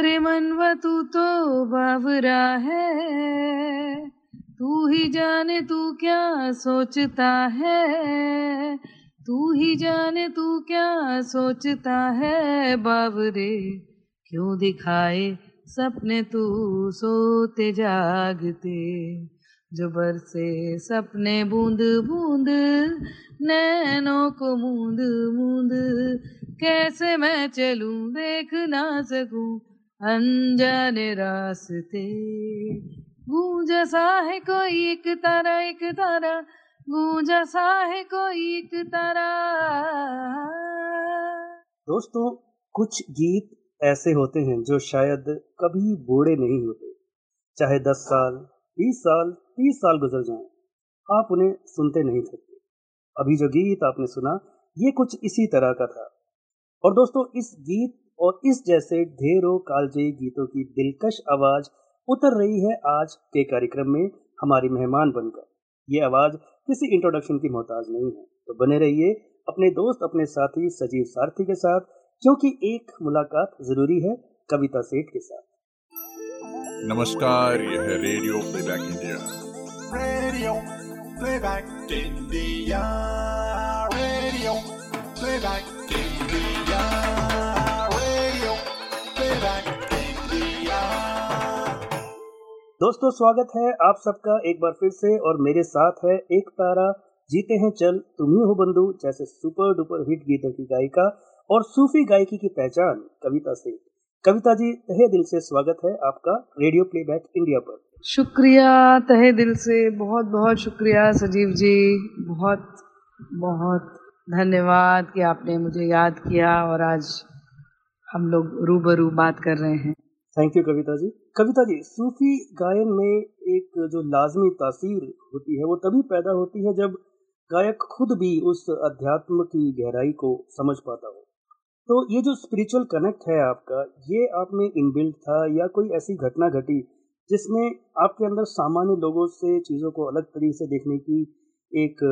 मोरे मनवा तू तो बावरा है। तू ही जाने तू क्या सोचता है। तू ही जाने तू क्या सोचता है। बावरे क्यों दिखाए सपने तू सोते जागते। जो बरसे सपने बूंद बूंद, नैनों को मूंद मूंद। कैसे मैं चलूँ, देख ना सकूँ अनजाने रास्ते। गूंजा सा है कोई एक तारा एक तारा। गूंजा सा है कोई एक तारा। दोस्तों कुछ गीत ऐसे होते हैं जो शायद कभी बूढ़े नहीं होते। चाहे दस साल बीस साल तीस साल गुजर जाएँ, आप उन्हें सुनते नहीं थकते अभी जो गीत आपने सुना ये कुछ इसी तरह का था। और दोस्तों इस गीत और इस जैसे ढेरों कालजयी गीतों की दिलकश आवाज़ उतर रही है आज के कार्यक्रम में हमारी मेहमान बनकर। ये आवाज़ किसी इंट्रोडक्शन की मोहताज नहीं है। तो बने रहिए अपने दोस्त अपने साथी सजीव सारथी के साथ क्योंकि एक मुलाकात ज़रूरी है कविता सेठ के साथ। नमस्कार यह Radio Playback India Radio Playback India Radio Playback India दोस्तों, स्वागत है आप सबका एक बार फिर से और मेरे साथ है एक तारा। जीते हैं चल, तुम ही हो बंधु, जैसे सुपर डुपर हिट गीतों की गायिका और सूफी गायकी की पहचान कविता से। कविता जी, तहे दिल से स्वागत है आपका रेडियो प्लेबैक इंडिया पर। शुक्रिया, तहे दिल से। बहुत बहुत शुक्रिया सजीव जी। बहुत बहुत धन्यवाद कि आपने मुझे याद किया और आज हम लोग रूबरू बात कर रहे हैं। थैंक यू कविता जी कविता जी सूफी गायन में एक जो लाजमी तासीर होती है, वो तभी पैदा होती है जब गायक खुद भी उस अध्यात्म की गहराई को समझ पाता हो। तो ये जो स्पिरिचुअल कनेक्ट है आपका, ये आप में इनबिल्ट था या कोई ऐसी घटना घटी जिसने आपके अंदर सामान्य लोगों से, चीज़ों को अलग तरीके से देखने की एक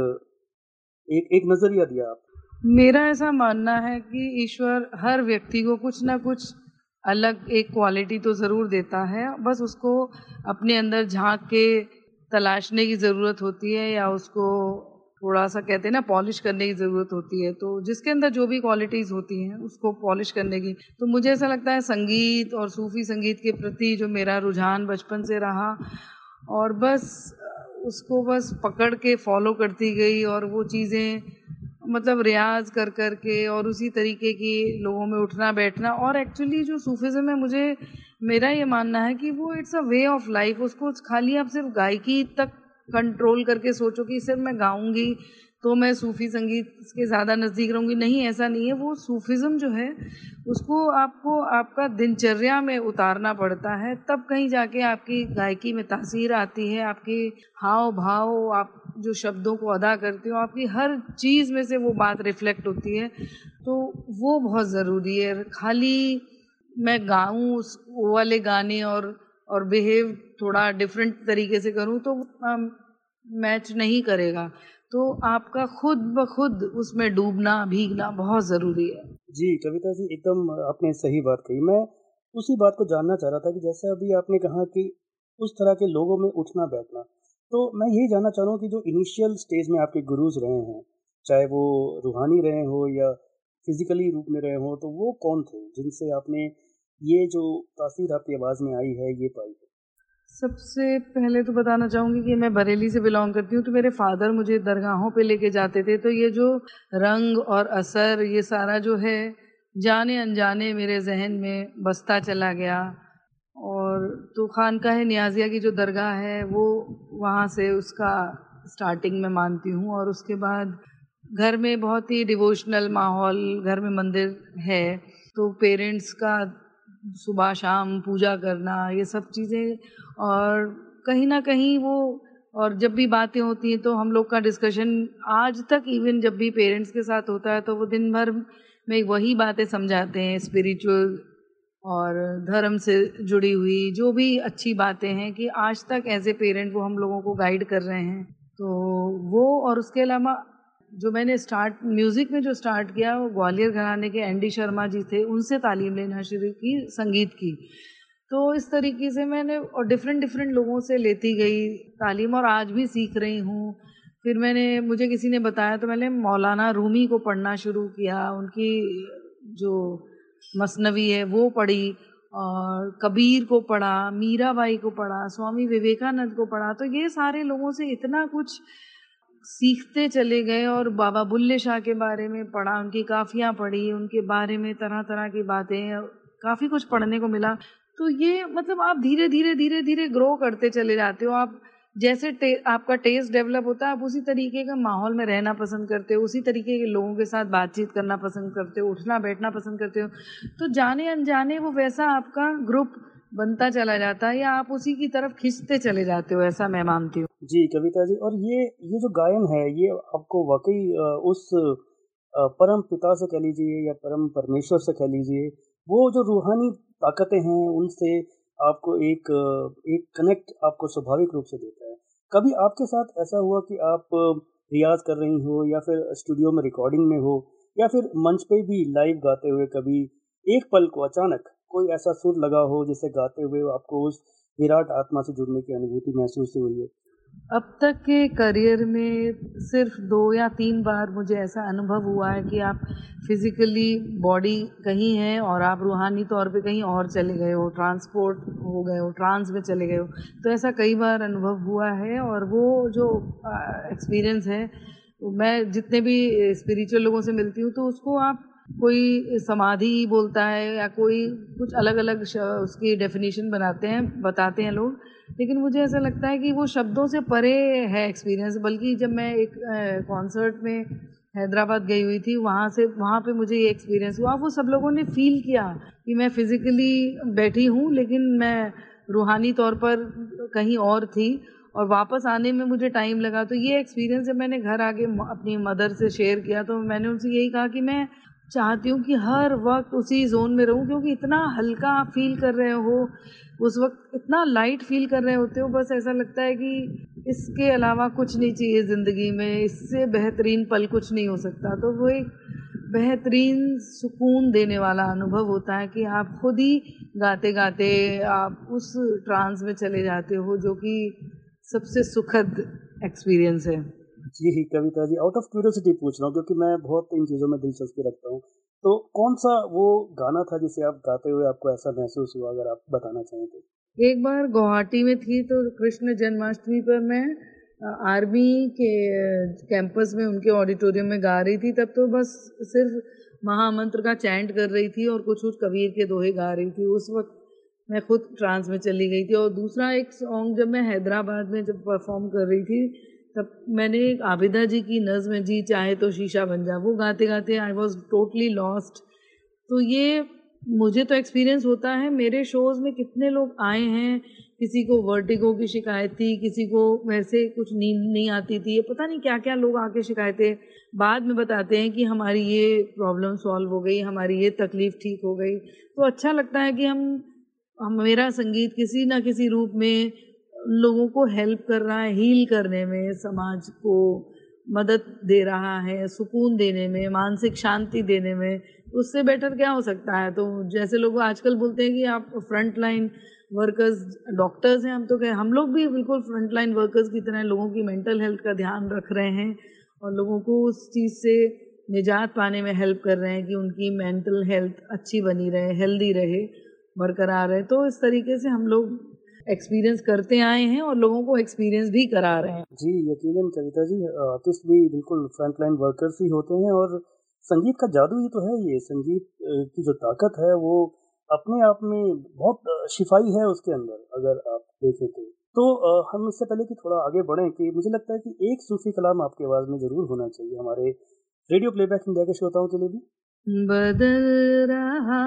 एक एक नज़रिया दिया आप? मेरा ऐसा मानना है कि ईश्वर हर व्यक्ति को कुछ ना कुछ अलग एक क्वालिटी तो ज़रूर देता है, बस उसको अपने अंदर झाँक के तलाशने की ज़रूरत होती है या उसको थोड़ा सा कहते हैं ना पॉलिश करने की ज़रूरत होती है। तो जिसके अंदर जो भी क्वालिटीज़ होती हैं, उसको पॉलिश करने की। तो मुझे ऐसा लगता है संगीत और सूफ़ी संगीत के प्रति जो मेरा रुझान बचपन से रहा और बस उसको बस पकड़ के फॉलो करती गई और वो चीज़ें मतलब रियाज कर कर के और उसी तरीके की लोगों में उठना, बैठना और एक्चुअली जो सूफिज़म है, मुझे, मेरा ये मानना है कि वो it's a way of life उसको खाली आप सिर्फ़ गायकी तक कंट्रोल करके सोचो कि सिर्फ़ मैं गाऊँगी तो मैं सूफ़ी संगीत के ज़्यादा नज़दीक रहूँगी। नहीं, ऐसा नहीं है। वो सूफिज़म जो है, उसको आपको आपका दिनचर्या में उतारना पड़ता है। तब कहीं जाके आपकी गायकी में तासीर आती है, आपकी हाव भाव आप जो शब्दों को अदा करते हो, आपकी हर चीज़ में से वो बात रिफ्लेक्ट होती है। तो वो बहुत ज़रूरी है। खाली मैं गाऊँ उस वो वाले गाने और और बिहेव थोड़ा डिफरेंट तरीके से करूँ तो मैच नहीं करेगा। तो आपका खुद ब खुद उसमें डूबना, भीगना बहुत ज़रूरी है। जी, कविता जी, एकदम आपने सही बात कही। मैं उसी बात को जानना चाह रहा था कि जैसे अभी आपने कहा कि उस तरह के लोगों में उठना, बैठना तो मैं यही जानना चाह रहा हूँ कि जो इनिशियल स्टेज में आपके गुरुज रहे हैं, चाहे वो रूहानी रहे हो या फिजिकली रूप में रहे हो तो वो कौन थे जिनसे आपने ये जो तासीर आपकी आवाज़ में आई है, ये पाई है? सबसे पहले तो बताना चाहूँगी कि मैं बरेली से बिलोंग करती हूँ तो मेरे फादर मुझे दरगाहों पे लेके जाते थे। तो ये जो रंग और असर, ये सारा जो है, जाने अनजाने मेरे जहन में बसता चला गया। और तो खानकाह नियाजिया की जो दरगाह है, वो वहाँ से उसका स्टार्टिंग में मानती हूँ। और उसके बाद घर में बहुत ही डिवोशनल माहौल, घर में मंदिर है तो पेरेंट्स का सुबह शाम पूजा करना, ये सब चीज़ें और कहीं ना कहीं वो और जब भी बातें होती हैं तो हम लोग का डिस्कशन आज तक इवन जब भी पेरेंट्स के साथ होता है तो वो दिन भर में वही बातें समझाते हैं स्पिरिचुअल और धर्म से जुड़ी हुई जो भी अच्छी बातें हैं कि आज तक एज ए पेरेंट वो हम लोगों को गाइड कर रहे हैं। तो वो और उसके अलावा जो मैंने स्टार्ट म्यूज़िक में जो स्टार्ट किया, वो ग्वालियर घराने के एन डी शर्मा जी थे, उनसे तालीम लेना शुरू की, संगीत की। तो इस तरीके से मैंने, और डिफरेंट डिफरेंट लोगों से लेती गई तालीम, और आज भी सीख रही हूँ। फिर मैंने, मुझे किसी ने बताया तो मैंने मौलाना रूमी को पढ़ना शुरू किया, उनकी जो मसनवी है, वो पढ़ी, और कबीर को पढ़ा, मीराबाई को पढ़ा, स्वामी विवेकानंद को पढ़ा। तो ये सारे लोगों से इतना कुछ सीखते चले गए और बाबा बुल्ले शाह के बारे में पढ़ा उनकी काफियाँ पढ़ी उनके बारे में तरह तरह की बातें काफ़ी कुछ पढ़ने को मिला। तो ये मतलब आप धीरे धीरे धीरे धीरे ग्रो करते चले जाते हो। आप जैसे टे, आपका टेस्ट डेवलप होता है आप उसी तरीके का माहौल में रहना पसंद करते हो उसी तरीके के लोगों के साथ बातचीत करना पसंद करते हो उठना बैठना पसंद करते हो। तो जाने अनजाने वो वैसा आपका ग्रुप बनता चला जाता है या आप उसी की तरफ़ खींचते चले जाते हो, ऐसा मैं मानती हूँ? जी, कविता जी, और ये ये जो गायन है, ये आपको वाकई उस परम पिता से कह लीजिए या परम परमेश्वर से कह लीजिए, वो जो रूहानी ताकतें हैं, उनसे आपको एक एक कनेक्ट आपको स्वाभाविक रूप से देता है। कभी आपके साथ ऐसा हुआ कि आप रियाज कर रही हो या फिर स्टूडियो में रिकॉर्डिंग में हो, या फिर मंच पे भी लाइव गाते हुए कभी एक पल को अचानक कोई ऐसा सुर लगा हो जिसे गाते हुए आपको उस विराट आत्मा से जुड़ने की अनुभूति महसूस हुई हो? अब तक के करियर में सिर्फ़ दो या तीन बार मुझे ऐसा अनुभव हुआ है कि आप फिज़िकली बॉडी कहीं है और आप रूहानी तौर पे कहीं और चले गए हो, ट्रांसपोर्ट हो गए हो, ट्रांस में चले गए हो तो ऐसा कई बार अनुभव हुआ है और वो जो एक्सपीरियंस है, मैं जितने भी स्पिरिचुअल लोगों से मिलती हूँ तो उसको आप कोई समाधि बोलता है या कोई कुछ अलग अलग उसकी डेफिनेशन बनाते हैं, बताते हैं लोग। लेकिन मुझे ऐसा लगता है कि वो शब्दों से परे है एक्सपीरियंस बल्कि जब मैं एक कॉन्सर्ट में हैदराबाद गई हुई थी, वहाँ से, वहाँ पे मुझे ये एक्सपीरियंस हुआ। वो सब लोगों ने फील किया कि मैं फिज़िकली बैठी हूँ, लेकिन मैं रूहानी तौर पर कहीं और थी और वापस आने में मुझे टाइम लगा। तो ये एक्सपीरियंस जब मैंने घर आके अपनी मदर से शेयर किया तो मैंने उनसे यही कहा कि मैं चाहती हूँ कि हर वक्त उसी जोन में रहूँ, क्योंकि इतना हल्का आप फील कर रहे हो, उस वक्त इतना लाइट फील कर रहे होते हो, बस ऐसा लगता है कि इसके अलावा कुछ नहीं चाहिए ज़िंदगी में, इससे बेहतरीन पल कुछ नहीं हो सकता। तो वो एक बेहतरीन सुकून देने वाला अनुभव होता है कि आप खुद ही गाते गाते आप उस ट्रांस में चले जाते हो, जो कि सबसे सुखद एक्सपीरियंस है। जी, Kavita ji out of curiosity पूछ रहा हूँ, क्योंकि मैं बहुत इन चीज़ों में दिलचस्पी रखता हूँ। तो कौन सा वो गाना था जिसे आप गाते हुए आपको ऐसा महसूस हुआ, अगर आप बताना चाहें तो? एक बार गुवाहाटी में थी तो कृष्ण जन्माष्टमी पर मैं आर्मी के कैंपस में उनके ऑडिटोरियम में गा रही थी, तब तो बस सिर्फ़ महामंत्र का चैंट कर रही थी और कुछ कुछ कबीर के दोहे गा रही थी। उस वक्त मैं खुद ट्रांस में चली गई थी और दूसरा एक सॉन्ग जब मैं हैदराबाद में जब परफॉर्म कर रही थी तब मैंने आबिदा जी की नज़म जी चाहे तो शीशा बन जा, वो गाते गाते आई वॉज़ टोटली लॉस्ट तो ये मुझे तो एक्सपीरियंस होता है, मेरे शोज़ में कितने लोग आए हैं, किसी को वर्टिगो की शिकायत थी, किसी को वैसे कुछ नींद नहीं आती थी पता नहीं क्या क्या लोग आके शिकायतें बाद में बताते हैं कि हमारी ये प्रॉब्लम सॉल्व हो गई, हमारी ये तकलीफ़ ठीक हो गई। तो अच्छा लगता है कि हम मेरा संगीत किसी ना किसी रूप में लोगों को हेल्प कर रहा है हील करने में, समाज को मदद दे रहा है, सुकून देने में, मानसिक शांति देने में, उससे बेटर क्या हो सकता है? तो जैसे लोग आजकल बोलते हैं कि आप फ्रंट लाइन वर्कर्स डॉक्टर्स हैं, हम तो कहें, हम लोग भी बिल्कुल फ्रंट लाइन वर्कर्स की तरह लोगों की मेंटल हेल्थ का ध्यान रख रहे हैं और लोगों को उस चीज़ से निजात पाने में हेल्प कर रहे हैं कि उनकी मेंटल हेल्थ अच्छी बनी रहे हेल्दी रहे, बरकरार रहे। तो इस तरीके से हम लोग एक्सपीरियंस करते आए हैं और लोगों को एक्सपीरियंस भी करा रहे हैं। जी यकीनन कविता जी आर्टिस्ट भी बिल्कुल फ्रंट लाइन वर्कर्स ही होते हैं और संगीत का जादू ही तो है ये। संगीत की जो ताकत है वो अपने आप में बहुत शिफाई है उसके अंदर अगर आप देखें तो। तो हम इससे पहले कि थोड़ा आगे बढ़ें कि मुझे लगता है कि एक सूफी कलाम आपकी आवाज़ में ज़रूर होना चाहिए हमारे रेडियो प्लेबैक इंडिया के श्रोताओं के लिए भी। बदल रहा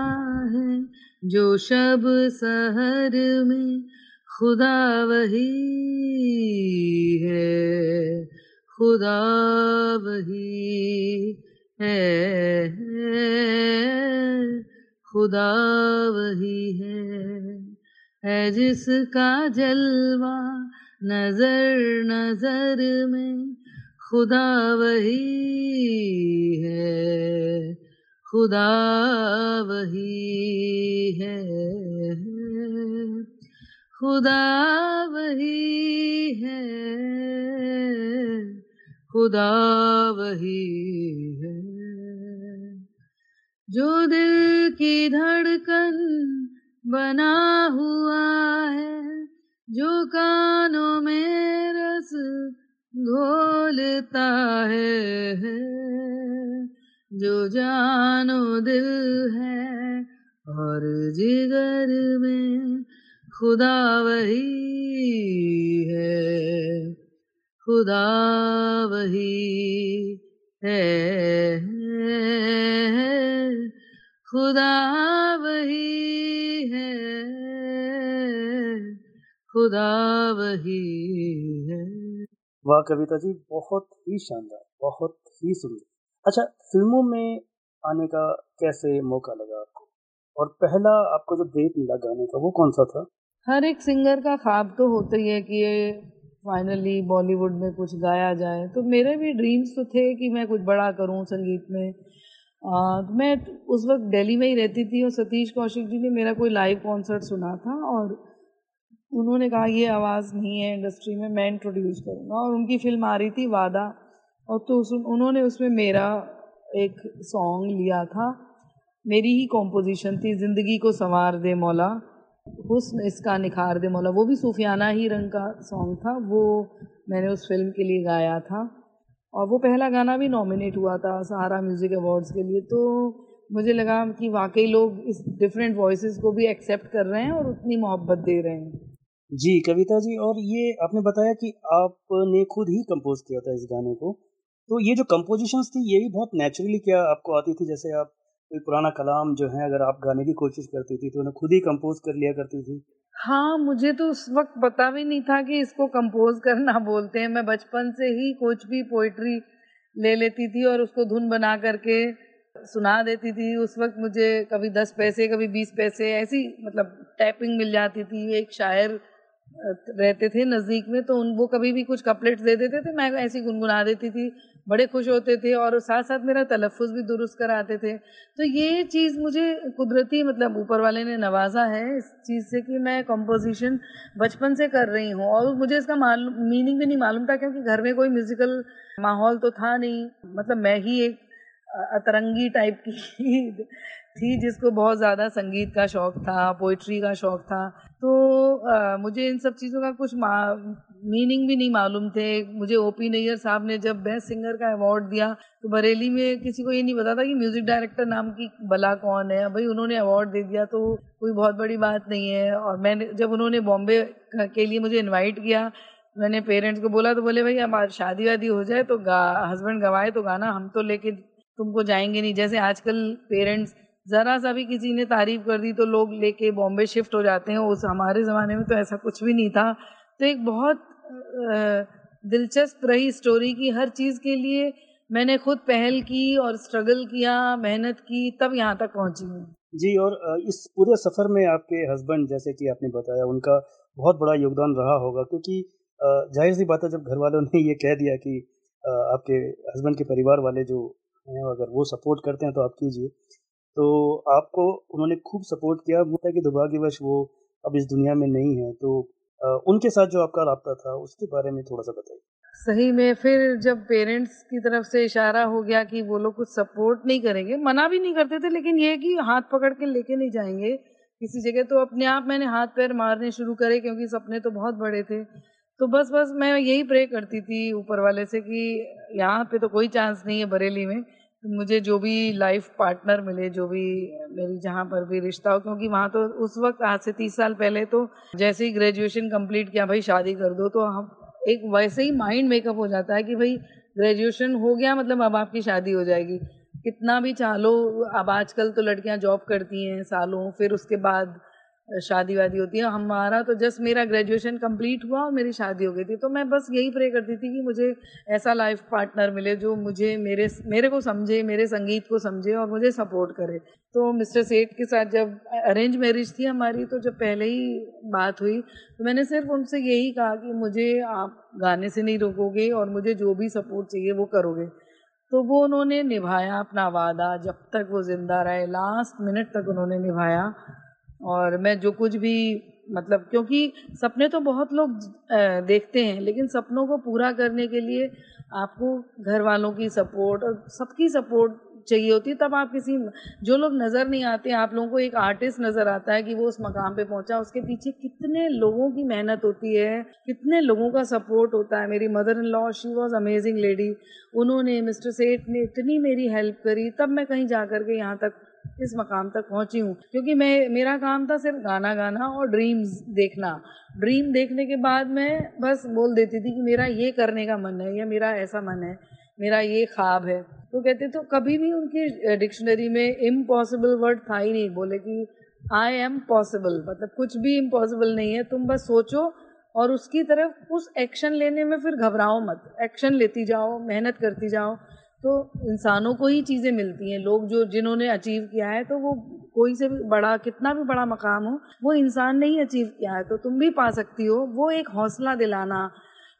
है जो शब सहर में खुदा वही है खुदा वही है खुदा वही है है जिसका जलवा नज़र नज़र में खुदा वही है खुदा वही है। खुदा वही है। खुदा वही है। जो दिल की धड़कन बना हुआ है, जो कानों में रस घोलता है। जो जानो दिल है और जिगर में खुदा वही है। खुदा वही है। है खुदा वही है। खुदा वही है। वाह कविता जी, बहुत ही शानदार, बहुत ही सुंदर। अच्छा फ़िल्मों में आने का कैसे मौका लगा आपको? और पहला आपको जो ब्रेक मिला गाने का, वो कौन सा था? हर एक सिंगर का ख्वाब तो होता ही है कि ये फाइनली बॉलीवुड में कुछ गाया जाए। तो मेरे भी ड्रीम्स तो थे कि मैं कुछ बड़ा करूँ संगीत में। आ, तो मैं उस वक्त दिल्ली में ही रहती थी और सतीश कौशिक जी ने मेरा कोई लाइव कॉन्सर्ट सुना था और उन्होंने कहा ये आवाज़ नहीं है इंडस्ट्री में मैं इंट्रोड्यूस करूँगा। और उनकी फ़िल्म आ रही थी वादा। और तो उस, उन्होंने उसमें मेरा एक सॉन्ग लिया था। मेरी ही कॉम्पोजिशन थी ज़िंदगी को संवार दे मौला। हुस्न इसका निखार दे मौला। वो भी सूफियाना ही रंग का सॉन्ग था। वो मैंने उस फ़िल्म के लिए गाया था। और वो पहला गाना भी नॉमिनेट हुआ था सहारा म्यूज़िक अवार्ड्स के लिए। तो मुझे लगा कि वाकई लोग इस डिफरेंट वॉइस को भी एक्सेप्ट कर रहे हैं और उतनी मोहब्बत दे रहे हैं। जी, कविता जी, और ये आपने बताया कि आपने खुद ही कंपोज किया था इस गाने को। तो ये जो कंपोजिशंस थी, ये भी बहुत नेचुरली क्या आपको आती थी? जैसे आप पुराना कलाम जो है, अगर आप गाने की कोशिश करती थी तो उन्हें खुद ही कंपोज कर लिया करती थी। हाँ मुझे तो उस वक्त पता भी नहीं था कि इसको कंपोज करना बोलते हैं। मैं बचपन से ही कुछ भी पोइट्री ले लेती थी और उसको धुन बना करके सुना देती थी। उस वक्त मुझे कभी दस पैसे, कभी बीस पैसे, ऐसी मतलब टैपिंग मिल जाती थी। एक शायर रहते थे नज़दीक में तो उन, वो कभी भी कुछ कपलेट्स दे देते थे, मैं ऐसी गुनगुना देती थी। बड़े खुश होते थे और साथ साथ मेरा तलफ़ भी दुरुस्त कराते थे। तो ये चीज़ मुझे कुदरती मतलब ऊपर वाले ने नवाजा है इस चीज़ से कि मैं कंपोजिशन बचपन से कर रही हूँ और मुझे इसका मालूम मीनिंग भी नहीं मालूम था क्योंकि घर में कोई म्यूज़िकल माहौल तो था नहीं। मतलब मैं ही एक अतरंगी टाइप की थी जिसको बहुत ज़्यादा संगीत का शौक़ था पोइट्री का शौक़ था। तो आ, मुझे इन सब चीज़ों का कुछ मीनिंग भी नहीं मालूम थे। मुझे ओ पी नैयर साहब ने जब बेस्ट सिंगर का अवार्ड दिया तो बरेली में किसी को ये नहीं पता था कि म्यूज़िक डायरेक्टर नाम की बला कौन है। भाई, उन्होंने अवार्ड दे दिया तो कोई बहुत बड़ी बात नहीं है। और मैंने, जब उन्होंने बॉम्बे के लिए मुझे इन्वाइट किया, मैंने पेरेंट्स को बोला तो बोले, भाई, हमारी शादी वादी हो जाए तो गा हस्बैंड गवाए तो गाना हम तो लेके तुमको जाएँगे नहीं। जैसे आजकल पेरेंट्स ज़रा सा भी किसी ने तारीफ़ कर दी तो लोग लेके बॉम्बे शिफ्ट हो जाते हैं। उस, हमारे ज़माने में तो ऐसा कुछ भी नहीं था। तो एक बहुत दिलचस्प रही स्टोरी की हर चीज़ के लिए मैंने खुद पहल की और स्ट्रगल किया, मेहनत की, तब यहाँ तक पहुँची हूँ। जी, और इस पूरे सफ़र में आपके हस्बैंड जैसे कि आपने बताया, उनका बहुत बड़ा योगदान रहा होगा क्योंकि ज़ाहिर सी बात है जब घर वालों ने ये कह दिया कि आपके हस्बैंड के परिवार वाले जो हैं, अगर वो सपोर्ट करते हैं तो आप कीजिए। तो आपको उन्होंने खूब सपोर्ट किया है कि दुर्भाग्यवश वो अब इस दुनिया में नहीं है तो उनके साथ जो आपका रबता था, उसके बारे में थोड़ा सा बताइए। सही में फिर जब पेरेंट्स की तरफ़ से इशारा हो गया कि वो लोग कुछ सपोर्ट नहीं करेंगे, मना भी नहीं करते थे, लेकिन ये कि हाथ पकड़ के लेके नहीं जाएँगे। किसी जगह तो अपने आप मैंने हाथ पैर मारने शुरू करे, क्योंकि सपने तो बहुत बड़े थे। तो बस बस मैं यही प्रे करती थी ऊपर वाले से कि यहाँ पे तो कोई चांस नहीं है बरेली में। मुझे जो भी लाइफ पार्टनर मिले, जो भी मेरी जहाँ पर भी रिश्ता हो, क्योंकि वहाँ तो उस वक्त, आज से तीस साल पहले तो जैसे ही ग्रेजुएशन कंप्लीट किया, भाई शादी कर दो तो हम एक वैसे ही माइंड मेकअप हो जाता है कि भाई ग्रेजुएशन हो गया मतलब अब आपकी शादी हो जाएगी। कितना भी चालो, अब आजकल तो लड़कियाँ जॉब करती हैं सालों, फिर उसके बाद शादी वादी होती है। हमारा तो जस्ट मेरा ग्रेजुएशन कंप्लीट हुआ और मेरी शादी हो गई थी। तो मैं बस यही प्रे करती थी कि मुझे ऐसा लाइफ पार्टनर मिले जो मुझे, मेरे मेरे को समझे, मेरे संगीत को समझे और मुझे सपोर्ट करे। तो मिस्टर सेठ के साथ जब अरेंज मैरिज थी हमारी तो जब पहले ही बात हुई तो मैंने सिर्फ़ उनसे यही कहा कि मुझे आप गाने से नहीं रोकोगे और मुझे जो भी सपोर्ट चाहिए वो करोगे। तो वो उन्होंने निभाया अपना वादा। जब तक वो ज़िंदा रहे लास्ट मिनट तक उन्होंने निभाया। और मैं जो कुछ भी मतलब क्योंकि सपने तो बहुत लोग देखते हैं, लेकिन सपनों को पूरा करने के लिए आपको घर वालों की सपोर्ट और सबकी सपोर्ट चाहिए होती है, तब आप किसी जो लोग नज़र नहीं आते, आप लोगों को एक आर्टिस्ट नज़र आता है कि वो उस मकाम पे पहुँचा, उसके पीछे कितने लोगों की मेहनत होती है, कितने लोगों का सपोर्ट होता है। मेरी mother in law she was amazing lady उन्होंने मिस्टर सेठ ने इतनी मेरी हेल्प करी, तब मैं कहीं जा कर के यहाँ तक इस मकाम तक पहुँची हूँ। क्योंकि मैं, मेरा काम था सिर्फ़ गाना गाना और ड्रीम्स देखना। ड्रीम देखने के बाद मैं बस बोल देती थी कि मेरा ये करने का मन है या मेरा ऐसा मन है, मेरा ये ख्वाब है। तो कहते तो कभी भी उनकी डिक्शनरी में इम्पॉसिबल वर्ड था ही नहीं। बोले कि आई एम पॉसिबल मतलब कुछ भी इम्पॉसिबल नहीं है। तुम बस सोचो और उसकी तरफ़ उस एक्शन लेने में फिर घबराओ मत। एक्शन लेती जाओ, मेहनत करती जाओ। तो इंसानों को ही चीज़ें मिलती हैं। लोग जो, जिन्होंने अचीव किया है तो वो कोई से भी बड़ा, कितना भी बड़ा मकाम हो, वो इंसान ने ही अचीव किया है। तो तुम भी पा सकती हो। वो एक हौसला दिलाना,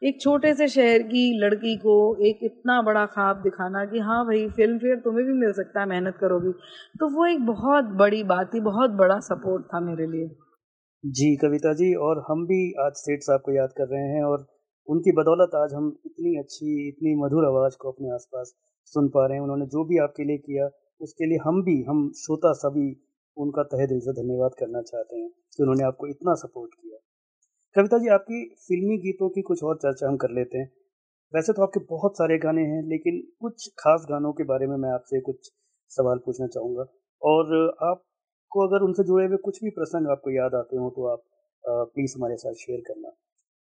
एक छोटे से शहर की लड़की को एक इतना बड़ा ख्वाब दिखाना कि हाँ भाई फ़िल्म फेयर तुम्हें भी मिल सकता है, मेहनत करोगी। तो वो एक बहुत बड़ी बात थी, बहुत बड़ा सपोर्ट था मेरे लिए। जी, कविता जी, और हम भी आज सेठ साहब को याद कर रहे हैं, और उनकी बदौलत आज हम इतनी अच्छी, इतनी मधुर आवाज़ को अपने आसपास सुन पा रहे हैं। उन्होंने जो भी आपके लिए किया, उसके लिए हम भी, हम श्रोता सभी, उनका तहे दिल से धन्यवाद करना चाहते हैं। कि उन्होंने आपको इतना सपोर्ट किया। कविता जी, आपकी फिल्मी गीतों की कुछ और चर्चा हम कर लेते हैं। वैसे तो आपके बहुत सारे गाने हैं, लेकिन कुछ खास गानों के बारे में मैं आपसे कुछ सवाल पूछना चाहूँगा। और आपको अगर उनसे जुड़े हुए कुछ भी प्रसंग आपको याद आते हो तो आप प्लीज़ हमारे साथ शेयर करना।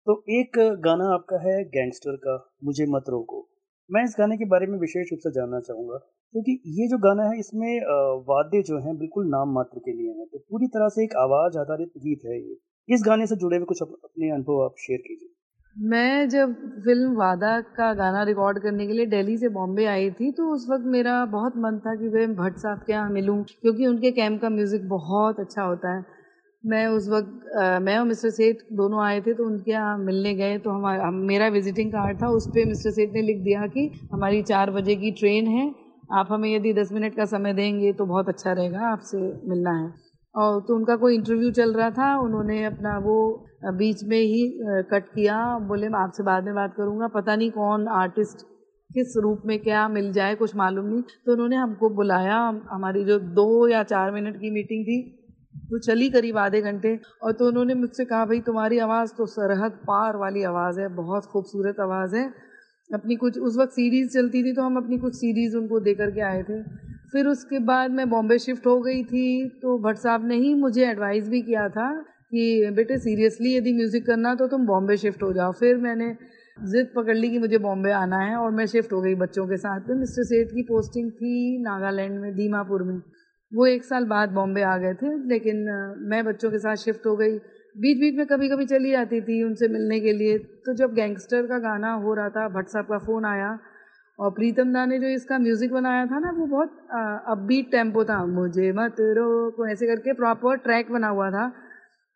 तो एक गाना आपका है, गैंगस्टर का, मुझे मत रोको। मैं इस गाने के बारे में विशेष रूप से जानना चाहूँगा, क्योंकि ये जो गाना है, इसमें वाद्य जो हैं, बिल्कुल नाम मात्र के लिए हैं। तो पूरी तरह से एक आवाज़ आधारित गीत है ये। इस गाने से जुड़े हुए कुछ अपने अनुभव आप शेयर कीजिए। मैं जब फ़िल्म वादा का गाना रिकॉर्ड करने के लिए दिल्ली से बॉम्बे आई थी तो उस वक्त मेरा बहुत मन था कि मैं भट्ट साहब के यहाँ मिलूँ, क्योंकि उनके कैम्प का म्यूज़िक बहुत अच्छा होता है। मैं उस वक्त मैं और मिस्टर सेठ दोनों आए थे तो उनके यहाँ मिलने गए तो हमारा हम, मेरा विजिटिंग कार्ड था उस पर मिस्टर सेठ ने लिख दिया कि हमारी चार बजे की ट्रेन है आप हमें यदि दस मिनट का समय देंगे तो बहुत अच्छा रहेगा आपसे मिलना है। और तो उनका कोई इंटरव्यू चल रहा था उन्होंने अपना वो बीच में ही कट किया बोले मैं आपसे बाद में बात करूँगा पता नहीं कौन आर्टिस्ट किस रूप में क्या मिल जाए कुछ मालूम नहीं तो उन्होंने हमको बुलाया हमारी जो दो या चार मिनट की मीटिंग थी वो चली करीब आधे घंटे और तो उन्होंने मुझसे कहा, भाई, तुम्हारी आवाज़ तो सरहद पार वाली आवाज़ है, बहुत खूबसूरत आवाज़ है। अपनी कुछ, उस वक्त सीरीज़ चलती थी तो हम अपनी कुछ सीरीज़ उनको दे करके आए थे। फिर उसके बाद मैं बॉम्बे शिफ्ट हो गई थी तो भट्ट साहब ने ही मुझे एडवाइस भी किया था कि, बेटे सीरियसली यदि म्यूज़िक करना तो तुम बॉम्बे शिफ्ट हो जाओ। फिर मैंने ज़िद पकड़ ली कि मुझे बॉम्बे आना है और मैं शिफ्ट हो गई बच्चों के साथ। में मिस्टर सेठ की पोस्टिंग थी नागालैंड में, दीमापुर में। वो एक साल बाद बॉम्बे आ गए थे, लेकिन मैं बच्चों के साथ शिफ्ट हो गई। बीच बीच में कभी कभी चली जाती थी उनसे मिलने के लिए। तो जब गैंगस्टर का गाना हो रहा था, भट्ट साहब का फ़ोन आया, और प्रीतम दा ने जो इसका म्यूज़िक बनाया था ना, वो बहुत अपबीट टेंपो था। मुझे मत को ऐसे करके प्रॉपर ट्रैक बना हुआ था।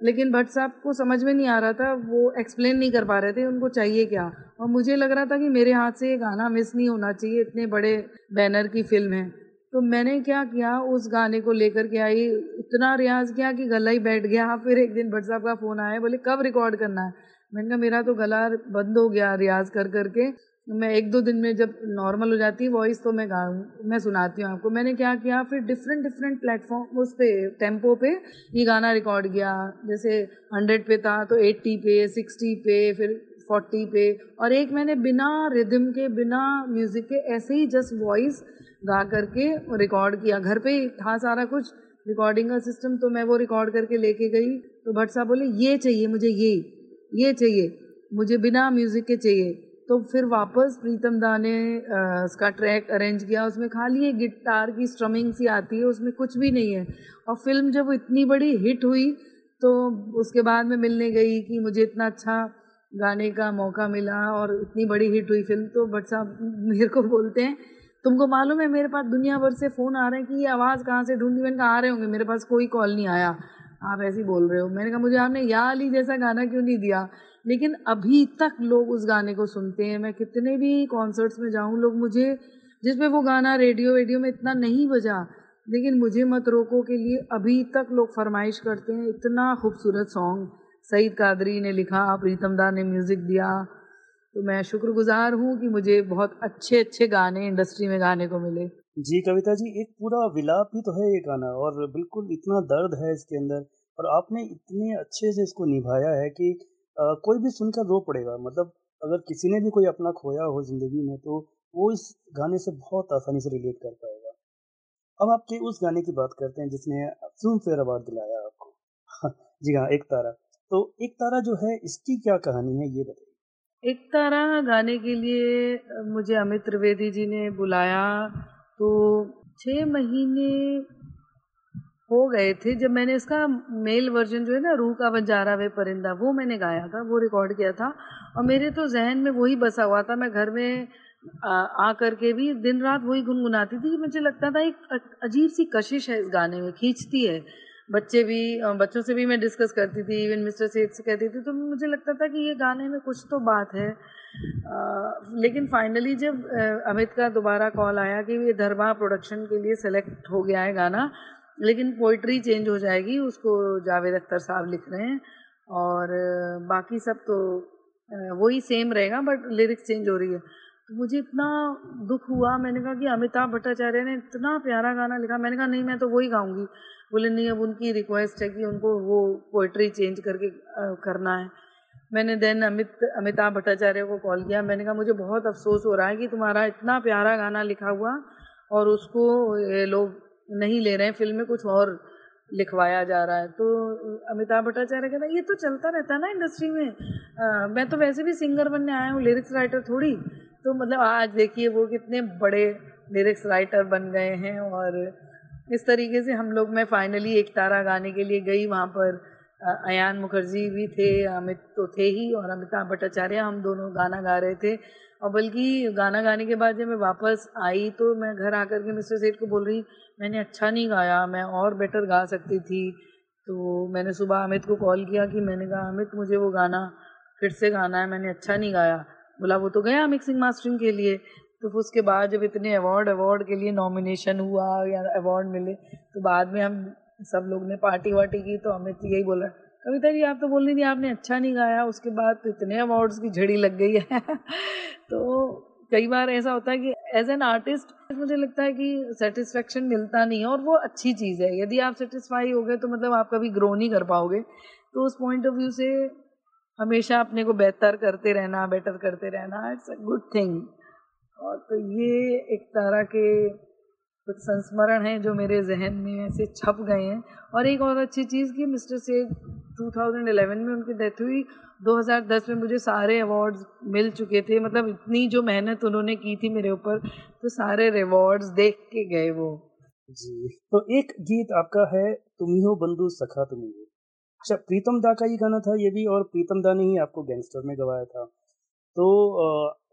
लेकिन भट्ट साहब को समझ में नहीं आ रहा था, वो एक्सप्लेन नहीं कर पा रहे थे, उनको चाहिए क्या? और मुझे लग रहा था कि मेरे हाथ से ये गाना मिस नहीं होना चाहिए, इतने बड़े बैनर की फ़िल्म है। तो मैंने क्या किया, उस गाने को लेकर के आई, इतना रियाज किया कि गला ही बैठ गया। फिर एक दिन भट्ट साहब का फ़ोन आया, बोले, कब रिकॉर्ड करना है? मैंने कहा, मेरा तो गला बंद हो गया रियाज कर करके मैं एक दो दिन में जब नॉर्मल हो जाती है वॉइस तो मैं गा, मैं सुनाती हूँ आपको। मैंने क्या किया, फिर डिफरेंट डिफरेंट प्लेटफॉर्म उस पर टेंपो पे ये गाना रिकॉर्ड किया। जैसे हंड्रेड पे था तो एट्टी पे सिक्सटी पे, फिर फोर्टी पे। और एक मैंने बिना रिदम के, बिना म्यूज़िक के, ऐसे ही जस्ट वॉइस गा करके रिकॉर्ड किया। घर पे ही था सारा कुछ। रिकॉर्डिंग का सिस्टम तो मैं वो रिकॉर्ड करके लेके गई। तो भट्ट साहब बोले, ये चाहिए मुझे, ये ये चाहिए, मुझे बिना म्यूज़िक के चाहिए। तो फिर वापस प्रीतम दा ने उसका ट्रैक अरेंज किया। उसमें खाली एक गिटार की स्ट्रमिंग सी आती है, उसमें कुछ भी नहीं है। और फ़िल्म जब इतनी बड़ी हिट हुई तो उसके बाद में मिलने गई कि मुझे इतना अच्छा गाने का मौका मिला और इतनी बड़ी हिट हुई फ़िल्म तो भट्ट साहब मेरे को बोलते हैं तुमको मालूम है, मेरे पास दुनिया भर से फ़ोन आ रहे हैं कि ये आवाज़ कहाँ से ढूंढी? मैंने कहा, आ रहे होंगे, मेरे पास कोई कॉल नहीं आया। आप ऐसे ही बोल रहे हो? मैंने कहा, मुझे आपने या अली जैसा गाना क्यों नहीं दिया? लेकिन अभी तक लोग उस गाने को सुनते हैं। मैं कितने भी कॉन्सर्ट्स में जाऊँ, लोग मुझे, जिसमें वो गाना रेडियो वेडियो में इतना नहीं बजा, लेकिन मुझे मत रोको के लिए अभी तक लोग फरमाइश करते हैं, इतना खूबसूरत सॉन्ग सईद कादरी ने लिखा, प्रीतम दा ने म्यूज़िक दिया तो मैं शुक्रगुजार हूँ कि मुझे बहुत अच्छे अच्छे गाने इंडस्ट्री में गाने को मिले। जी कविता जी एक पूरा विलाप ही तो है ये गाना और बिल्कुल इतना दर्द है इसके अंदर और आपने इतने अच्छे से इसको निभाया है कि आ, कोई भी सुनकर रो पड़ेगा। मतलब अगर किसी ने भी कोई अपना खोया हो ज़िंदगी में तो वो इस गाने से बहुत आसानी से रिलेट कर पाएगा। अब आपके उस गाने की बात करते हैं जिसने फ़िल्म फेयर अवार्ड दिलाया आपको। जी हाँ एक तारा। तो एक तारा जो है इसकी क्या कहानी है ये बताइए। एक तारा गाने के लिए मुझे अमित त्रिवेदी जी ने बुलाया तो छः महीने हो गए थे जब मैंने इसका मेल वर्जन जो है ना, रूह का बंजारा वे परिंदा, वो मैंने गाया था, वो रिकॉर्ड किया था और मेरे तो जहन में वही बसा हुआ था, मैं घर में आ कर के भी दिन रात वही गुनगुनाती थी मुझे लगता था एक अजीब सी कशिश है इस गाने में, खींचती है। बच्चे भी बच्चों से भी मैं डिस्कस करती थी इवन मिस्टर सेठ से कहती थी तो मुझे लगता था कि ये गाने में कुछ तो बात है। आ, लेकिन फाइनली जब अमित का दोबारा कॉल आया कि ये धरवा प्रोडक्शन के लिए सेलेक्ट हो गया है गाना लेकिन पोइट्री चेंज हो जाएगी उसको जावेद अख्तर साहब लिख रहे हैं और बाकी सब तो वही सेम रहेगा बट लिरिक्स चेंज हो रही है। मुझे इतना दुख हुआ मैंने कहा कि अमिताभ भट्टाचार्य ने इतना प्यारा गाना लिखा। मैंने कहा नहीं मैं तो वही गाऊँगी। बोले नहीं अब उनकी रिक्वेस्ट है कि उनको वो पोइट्री चेंज करके करना है। मैंने देन अमित अमिताभ भट्टाचार्य को कॉल किया। मैंने कहा मुझे बहुत अफसोस हो रहा है कि तुम्हारा इतना प्यारा गाना लिखा हुआ और उसको लोग नहीं ले रहे हैं। फ़िल्म में कुछ और लिखवाया जा रहा है। तो अमिताभ भट्टाचार्य कहता ये तो चलता रहता है ना इंडस्ट्री में। आ, मैं तो वैसे भी सिंगर बनने आया हूँ लिरिक्स राइटर थोड़ी। तो मतलब आज देखिए वो कितने बड़े लिरिक्स राइटर बन गए हैं और इस तरीके से हम लोग, मैं फाइनली एक तारा गाने के लिए गई वहाँ पर। अयान मुखर्जी भी थे, अमित तो थे ही और अमिताभ भट्टाचार्य, हम दोनों गाना गा रहे थे। और बल्कि गाना गाने के बाद जब मैं वापस आई तो मैं घर आकर के मिस्टर सेठ को बोल रही, मैंने अच्छा नहीं गाया, मैं और बेटर गा सकती थी। तो मैंने सुबह अमित को कॉल किया कि मैंने कहा, अमित, मुझे वो गाना फिर से गाना है, मैंने अच्छा नहीं गाया। बोला, वो तो गया मिक्सिंग मास्टरिंग के लिए. तो फिर उसके बाद जब इतने अवार्ड अवार्ड के लिए नॉमिनेशन हुआ या अवार्ड मिले तो बाद में हम सब लोग ने पार्टी वार्टी की तो अमित यही बोला, कविता जी, आप तो बोल रही थी आपने अच्छा नहीं गाया, उसके बाद तो इतने अवार्ड्स की झड़ी लग गई है। तो कई बार ऐसा होता है कि एज एन आर्टिस्ट मुझे लगता है कि सेटिस्फेक्शन मिलता नहीं है और वो अच्छी चीज़ है। यदि आप सेटिस्फाई हो गए तो मतलब आप कभी ग्रो नहीं कर पाओगे। तो उस पॉइंट ऑफ़ व्यू से हमेशा अपने को बेहतर करते रहना बेटर करते रहना इट्स अ गुड थिंग और तो ये एक तरह के कुछ संस्मरण हैं जो मेरे जहन में ऐसे छप गए हैं। और एक और अच्छी चीज़ कि मिस्टर सेठ 2011 में उनकी डेथ हुई। 2010 में मुझे सारे अवार्ड्स मिल चुके थे। मतलब इतनी जो मेहनत उन्होंने की थी मेरे ऊपर तो सारे रिवॉर्ड्स देख के गए वो। जी तो एक गीत आपका है, तुम ही हो बंधु, सखा तुम ही हो। अच्छा प्रीतम दा का ही गाना था ये भी और प्रीतम दा ने ही आपको गैंगस्टर में गवाया था। तो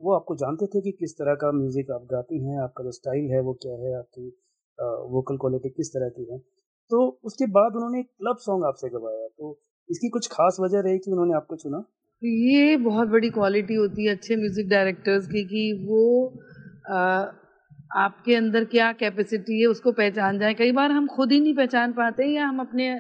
वो आपको जानते थे कि किस तरह का म्यूज़िक आप गाती हैं आपका जो स्टाइल है वो क्या है आपकी वोकल क्वालिटी किस तरह की है? तो उसके बाद उन्होंने एक क्लब सॉन्ग आपसे गवाया। तो इसकी कुछ खास वजह रही कि उन्होंने आपको चुना? ये बहुत बड़ी क्वालिटी होती है अच्छे म्यूज़िक डायरेक्टर्स की कि वो आ, आपके अंदर क्या कैपेसिटी है, उसको पहचान जाए। कई बार हम खुद ही नहीं पहचान पाते या हम अपने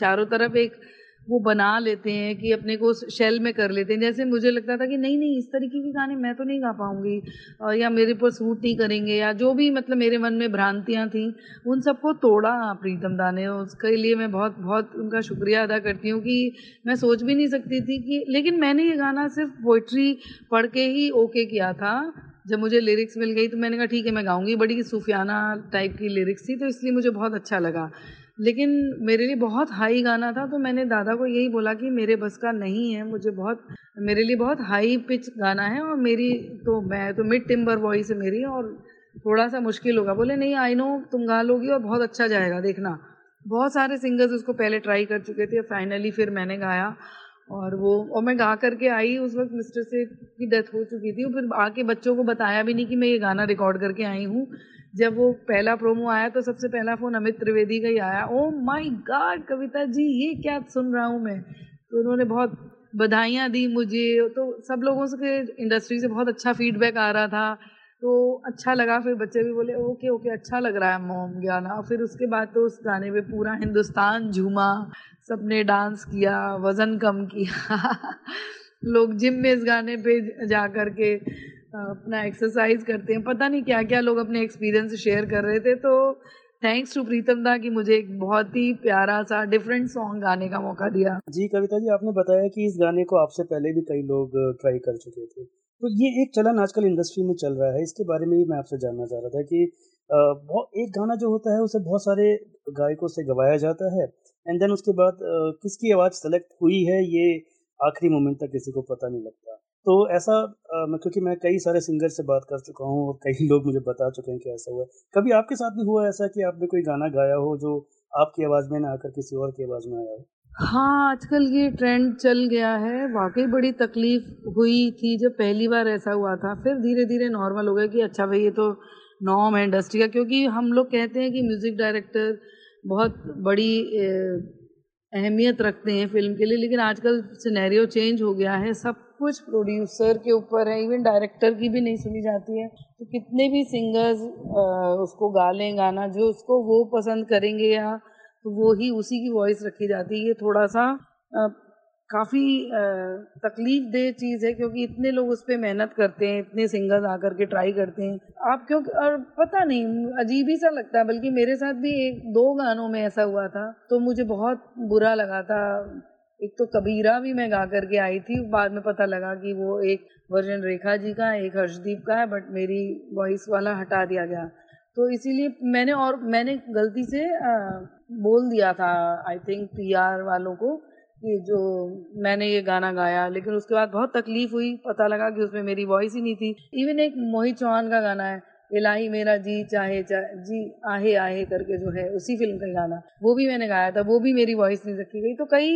चारों तरफ़ एक वो बना लेते हैं कि अपने को उस शेल में कर लेते हैं। जैसे मुझे लगता था कि नहीं नहीं, इस तरीके के गाने मैं तो नहीं गा पाऊँगी या मेरे पर सूट नहीं करेंगे, या जो भी मतलब मेरे मन में भ्रांतियाँ थी, उन सबको तोड़ा प्रीतम दा ने उसके लिए मैं बहुत बहुत उनका शुक्रिया अदा करती हूँ कि मैं सोच भी नहीं सकती थी कि, लेकिन मैंने ये गाना सिर्फ़ पोइट्री पढ़ के ही ओके किया था। जब मुझे लिरिक्स मिल गई तो मैंने कहा, ठीक है, मैं गाऊँगी। बड़ी सूफियाना टाइप की लिरिक्स थी तो इसलिए मुझे बहुत अच्छा लगा। लेकिन मेरे लिए बहुत हाई गाना था तो मैंने दादा को यही बोला कि मेरे बस का नहीं है, मुझे बहुत, मेरे लिए बहुत हाई पिच गाना है और मेरी तो मैं तो मिड टिम्बर वॉइस है मेरी और थोड़ा सा मुश्किल होगा। बोले, नहीं आई नो तुम गा लोगी और बहुत अच्छा जाएगा, देखना। बहुत सारे सिंगर्स उसको पहले ट्राई कर चुके थे फाइनली फिर मैंने गाया। और वो, और मैं गा करके आई उस वक्त मिस्टर से की डेथ हो चुकी थी। और फिर आके बच्चों को बताया भी नहीं कि मैं ये गाना रिकॉर्ड करके आई हूँ। जब वो पहला प्रोमो आया तो सबसे पहला फ़ोन अमित त्रिवेदी का ही आया। Oh my God Kavita ji, ये क्या सुन रहा हूँ मैं? तो उन्होंने बहुत बधाइयाँ दी मुझे। तो सब लोगों से इंडस्ट्री से बहुत अच्छा फीडबैक आ रहा था। तो अच्छा लगा, फिर बच्चे भी बोले, ओके ओके अच्छा लग रहा है मोम गाना। फिर उसके बाद तो उस गाने पे पूरा हिंदुस्तान झूमा, सबने डांस किया, वज़न कम किया। लोग जिम में इस गाने पे जा कर के अपना एक्सरसाइज करते हैं। पता नहीं क्या क्या लोग अपने एक्सपीरियंस शेयर कर रहे थे तो थैंक्स टू प्रीतम दा कि मुझे एक बहुत ही प्यारा सा डिफरेंट सॉन्ग गाने का मौका दिया। जी, कविता जी, आपने बताया कि इस गाने को आपसे पहले भी कई लोग ट्राई कर चुके थे। तो ये एक चलन आजकल इंडस्ट्री में चल रहा है। इसके बारे में भी मैं आपसे जानना चाह रहा था कि बहुत एक गाना जो होता है, उसे बहुत सारे गायकों से गवाया जाता है। एंड देन उसके बाद किसकी आवाज़ सेलेक्ट हुई है, ये आखिरी मोमेंट तक किसी को पता नहीं लगता। तो ऐसा मैं, क्योंकि मैं कई सारे सिंगर से बात कर चुका हूँ और कई लोग मुझे बता चुके हैं कि ऐसा हुआ कभी आपके साथ भी हुआ ऐसा कि आपने कोई गाना गाया हो जो आपकी आवाज़ में ना आकर किसी और की आवाज़ में आया हो? हाँ आजकल ये ट्रेंड चल गया है। वाकई बड़ी तकलीफ़ हुई थी जब पहली बार ऐसा हुआ था। फिर धीरे धीरे नॉर्मल हो गया कि अच्छा भाई, ये तो नॉर्म है इंडस्ट्री का, क्योंकि हम लोग कहते हैं कि म्यूज़िक डायरेक्टर बहुत बड़ी अहमियत रखते हैं फ़िल्म के लिए, लेकिन आजकल सिनेरियो चेंज हो गया है। सब कुछ प्रोड्यूसर के ऊपर है। इवन डायरेक्टर की भी नहीं सुनी जाती है। तो कितने भी सिंगर्स उसको गा लें गाना, जो उसको वो पसंद करेंगे या तो वो ही उसी की वॉइस रखी जाती है। ये थोड़ा सा काफ़ी तकलीफ़ दे चीज़ है क्योंकि इतने लोग उस पर मेहनत करते हैं, इतने सिंगर्स आकर के ट्राई करते हैं। आप क्योंकि, और पता नहीं, अजीब ही सा लगता है, बल्कि मेरे साथ भी एक, दो गानों में ऐसा हुआ था तो मुझे बहुत बुरा लगा था। एक तो कबीरा भी मैं गा करके आई थी, बाद में पता लगा कि वो एक वर्जन रेखा जी का, एक हर्षदीप का है, बट मेरी वॉइस वाला हटा दिया गया। तो इसीलिए मैंने और मैंने गलती से आ, बोल दिया था आई थिंक पीआर वालों को कि जो मैंने ये गाना गाया लेकिन उसके बाद बहुत तकलीफ़ हुई पता लगा कि उसमें मेरी वॉइस ही नहीं थी। इवन एक मोहित चौहान का गाना है इलाही मेरा जी चाहे चाहे जी आहे आहे करके जो है उसी फ़िल्म का गाना। वो भी मैंने गाया था वो भी मेरी वॉइस नहीं रखी गई। तो कई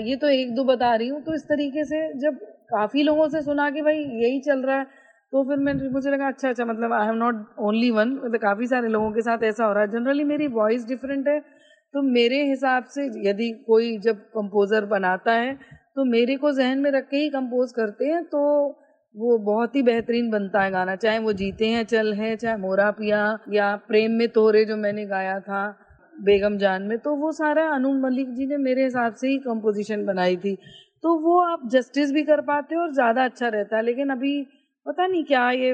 ये तो एक दो बता रही हूँ तो इस तरीके से जब काफ़ी लोगों से सुना कि भाई यही चल रहा है तो फिर मैं, मुझे लगा अच्छा अच्छा मतलब I am not only one मतलब काफ़ी सारे लोगों के साथ ऐसा हो रहा है। जनरली मेरी वॉइस डिफरेंट है तो मेरे हिसाब से यदि कोई जब कंपोज़र बनाता है तो मेरे को जहन में रख के ही कंपोज करते हैं तो वो बहुत ही बेहतरीन बनता है गाना। चाहे वो जीते हैं, चल है, चाहे मोरा पिया, या प्रेम में तोरे जो मैंने गाया था, बेगम जान में तो वो सारा अनु मलिक जी ने मेरे हिसाब से ही कंपोजिशन बनाई थी। तो वो आप जस्टिस भी कर पाते हो और ज़्यादा अच्छा रहता है, लेकिन अभी पता नहीं क्या ये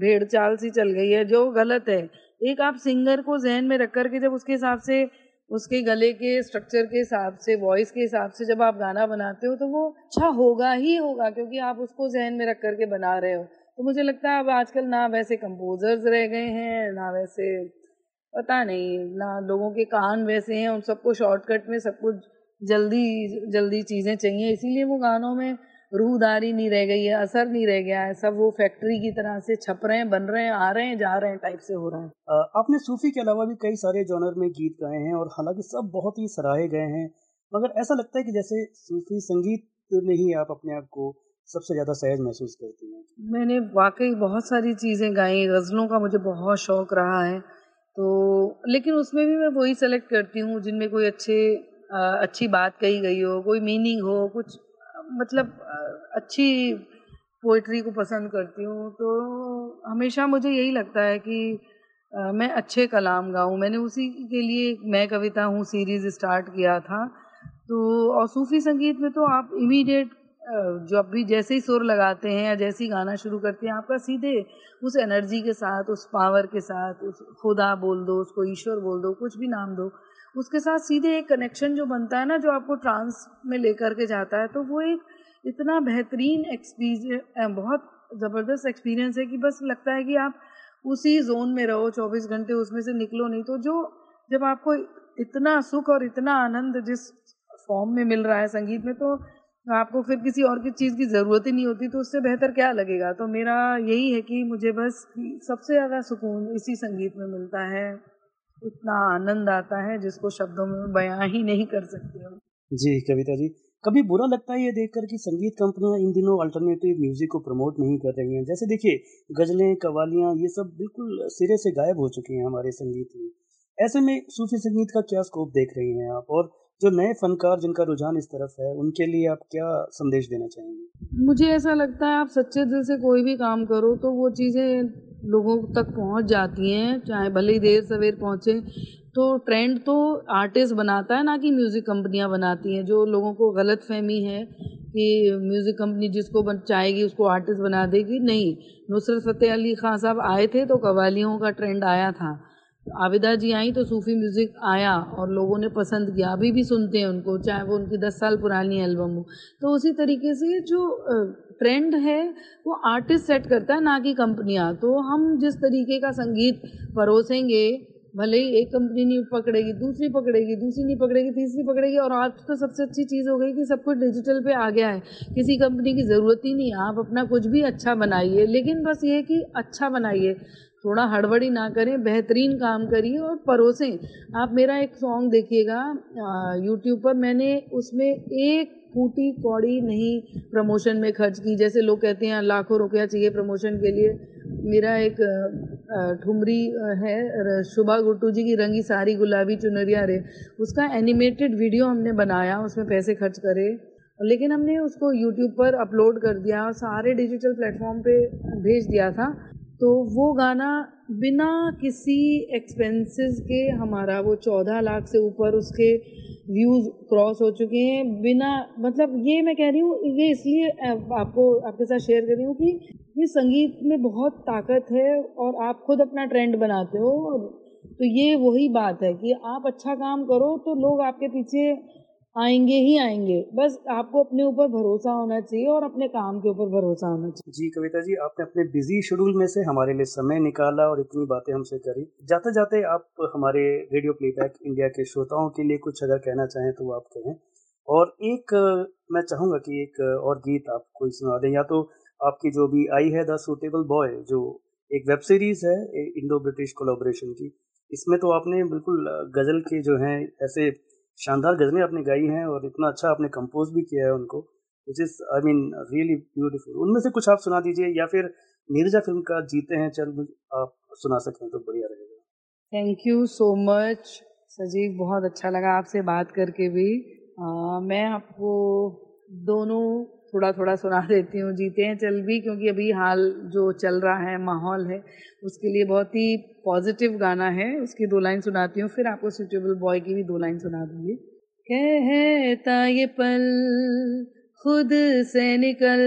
भेड़ चाल सी चल गई है, जो गलत है। एक आप सिंगर को जहन में रख कर के जब उसके हिसाब से, उसके गले के स्ट्रक्चर के हिसाब से वॉइस के हिसाब से जब आप गाना बनाते हो तो वो अच्छा होगा ही होगा, क्योंकि आप उसको जहन में रख करके बना रहे हो। तो मुझे लगता है अब आजकल ना वैसे कंपोजर्स रह गए हैं, ना वैसे, पता नहीं, ना लोगों के कान वैसे हैं, उन सबको शॉर्टकट में सब कुछ जल्दी जल्दी चीज़ें चाहिए, इसीलिए वो गानों में रूहदारी नहीं रह गई है असर नहीं रह गया है सब वो फैक्ट्री की तरह से छप रहे हैं बन रहे हैं आ रहे हैं जा रहे हैं टाइप से हो रहे हैं। आपने सूफी के अलावा भी कई सारे जॉनर में गीत गाए हैं और हालाँकि सब बहुत ही सराहे गए हैं मगर ऐसा लगता है कि जैसे सूफी संगीत में ही आप अपने आप को सबसे ज़्यादा सहज महसूस करती हैं। मैंने वाकई बहुत सारी चीज़ें गाई गज़लों का मुझे बहुत शौक रहा है तो लेकिन उसमें भी मैं वही सेलेक्ट करती हूँ जिनमें कोई अच्छे अच्छी बात कही गई हो कोई मीनिंग हो कुछ मतलब अच्छी पोइट्री को पसंद करती हूँ तो हमेशा मुझे यही लगता है कि मैं अच्छे कलाम गाऊँ। मैंने उसी के लिए मैं कविता हूँ सीरीज़ स्टार्ट किया था। तो और सूफ़ी संगीत में तो आप इमीडिएट जब भी जैसे ही सुर लगाते हैं या जैसे ही गाना शुरू करते हैं, आपका सीधे उस एनर्जी के साथ, उस पावर के साथ, उस खुदा बोल दो, उसको ईश्वर बोल दो, कुछ भी नाम दो उसके साथ सीधे एक कनेक्शन जो बनता है ना, जो आपको ट्रांस में लेकर के जाता है तो वो एक इतना बेहतरीन एक्सपीरियंस बहुत ज़बरदस्त एक्सपीरियंस है कि बस लगता है कि आप उसी जोन में रहो, चौबीस घंटे उसमें से निकलो नहीं तो जो, जब आपको इतना सुख और इतना आनंद जिस फॉर्म में मिल रहा है संगीत में तो आपको फिर किसी और की चीज़ की ज़रूरत ही नहीं होती तो उससे बेहतर क्या लगेगा? तो मेरा यही है कि मुझे बस सबसे ज़्यादा सुकून इसी संगीत में मिलता है। इतना आनंद आता है जिसको शब्दों में बयां ही नहीं कर सकते हम। जी, कविता जी। कभी बुरा लगता है ये देखकर कि संगीत कंपनियाँ इन दिनों अल्टरनेटिव म्यूज़िक को प्रमोट नहीं कर रही हैं? जैसे देखिए, गजलें कवालियाँ ये सब बिल्कुल सिरे से गायब हो चुके हैं हमारे संगीत में। ऐसे में सूफी संगीत का क्या स्कोप देख रही हैं आप? और जो नए फनकार जिनका रुझान इस तरफ़ है, उनके लिए आप क्या संदेश देना चाहेंगे? मुझे ऐसा लगता है आप सच्चे दिल से कोई भी काम करो तो वो चीज़ें लोगों तक पहुँच जाती हैं, चाहे भले ही देर सवेर पहुँचे। तो ट्रेंड तो आर्टिस्ट बनाता है, ना कि म्यूज़िक कंपनियाँ बनाती हैं, जो लोगों को गलत फहमी है कि म्यूज़िक कंपनी जिसको बन, चाहेगी उसको आर्टिस्ट बना देगी। नहीं, नुसरत फ़तेह अली खान साहब आए थे तो कवालियों का ट्रेंड आया था। आबिदा जी आई तो सूफ़ी म्यूज़िक आया और लोगों ने पसंद किया। अभी भी सुनते हैं उनको, चाहे वो उनकी दस साल पुरानी एल्बम हो। तो उसी तरीके से जो ट्रेंड है, वो आर्टिस्ट सेट करता है, ना कि कंपनियाँ। तो हम जिस तरीके का संगीत परोसेंगे, भले ही एक कंपनी नहीं पकड़ेगी, दूसरी पकड़ेगी, दूसरी नहीं पकड़ेगी, तीसरी पकड़ेगी, और आज तो सबसे अच्छी चीज़ हो गई कि सब कुछ डिजिटल पे आ गया है। किसी कंपनी की ज़रूरत ही नहीं, आप अपना कुछ भी अच्छा बनाइए। लेकिन बस ये कि अच्छा बनाइए। थोड़ा हड़बड़ी ना करें, बेहतरीन काम करिए और परोसें। आप मेरा एक सॉन्ग देखिएगा यूट्यूब पर। मैंने उसमें एक फूटी कौड़ी नहीं प्रमोशन में खर्च की। जैसे लोग कहते हैं, लाखों रुपया चाहिए प्रमोशन के लिए। मेरा एक ठुमरी है शुभा गुट्टू जी की रंगी सारी गुलाबी चुनरिया रे। उसका एनिमेटेड वीडियो हमने बनाया, उसमें पैसे खर्च करे। लेकिन हमने उसको यूट्यूब पर अपलोड कर दिया और सारे डिजिटल प्लेटफॉर्म पे भेज दिया था। तो वो गाना बिना किसी एक्सपेंसेस के हमारा वो चौदह लाख से ऊपर उसके व्यूज़ क्रॉस हो चुके हैं, बिना मतलब ये मैं कह रही हूँ, ये इसलिए आपको, आपके साथ शेयर कर रही हूँ कि ये संगीत में बहुत ताकत है और आप खुद अपना ट्रेंड बनाते हो। तो ये वही बात है कि आप अच्छा काम करो तो लोग आपके पीछे आएँगे ही आएँगे। बस आपको अपने ऊपर भरोसा होना चाहिए और अपने काम के ऊपर भरोसा होना चाहिए। जी कविता जी, आपने अपने बिज़ी शेड्यूल में से हमारे लिए समय निकाला और इतनी बातें हमसे करी। जाते जाते आप हमारे रेडियो प्लेबैक इंडिया के श्रोताओं के लिए कुछ अगर कहना चाहें तो आप कहें। और एक, मैं चाहूँगा कि एक और गीत आप कोई सुना दें। या तो आपकी जो भी आई है द सुटेबल बॉय जो एक वेब सीरीज़ है इंडो ब्रिटिश कोलोब्रेशन की, इसमें तो आपने बिल्कुल, गज़ल के जो हैं, ऐसे शानदार गजलें आपने गाई हैं और इतना अच्छा आपने कंपोज भी किया है उनको which is I mean really beautiful उनमें से कुछ आप सुना दीजिए या फिर नीरजा फ़िल्म का जीते हैं चल आप सुना सकें तो बढ़िया रहेगा। थैंक यू सो मच सजीव बहुत अच्छा लगा आपसे बात करके भी। आ, मैं आपको दोनों थोड़ा थोड़ा सुना देती हूँ, जीते हैं चल भी, क्योंकि अभी हाल जो चल रहा है, माहौल है, उसके लिए बहुत ही पॉजिटिव गाना है, उसकी दो लाइन सुनाती हूँ, फिर आपको सुटेबल बॉय की भी दो लाइन सुना दूँगी। कहता ये पल, खुद से निकल,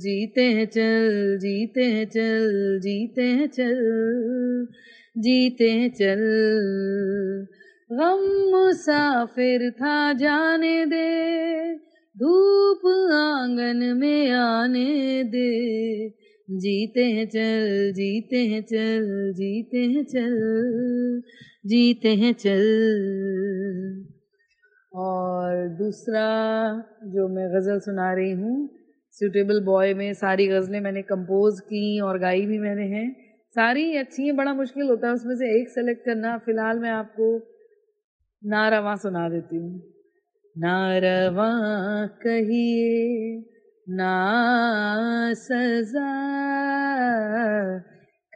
जीते हैं चल, जीते हैं चल, जीते हैं चल, जीते हैं चल। गम मुसाफिर था जाने दे धूप आँगन में आने दे। जीते हैं चल, जीते हैं चल, जीते हैं चल, जीते हैं चल। और दूसरा जो मैं गज़ल सुना रही हूँ सूटेबल बॉय में सारी गज़लें मैंने कंपोज की और गाई भी मैंने हैं। सारी अच्छी हैं, बड़ा मुश्किल होता है उसमें से एक सेलेक्ट करना। फ़िलहाल मैं आपको नारवा सुना देती हूँ। नारवा कहिए, ना सजा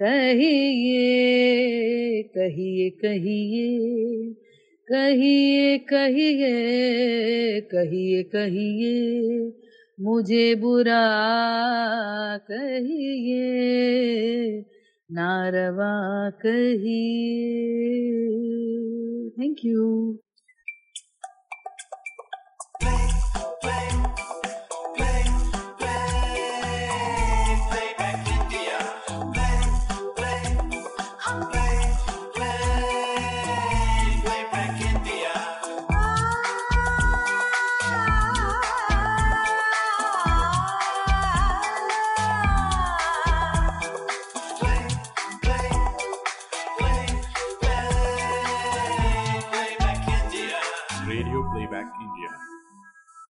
कहिए कहिए कहिए कहिए कहिए कहिए कहिए, मुझे बुरा कहिए, नारवा कहिए। Thank you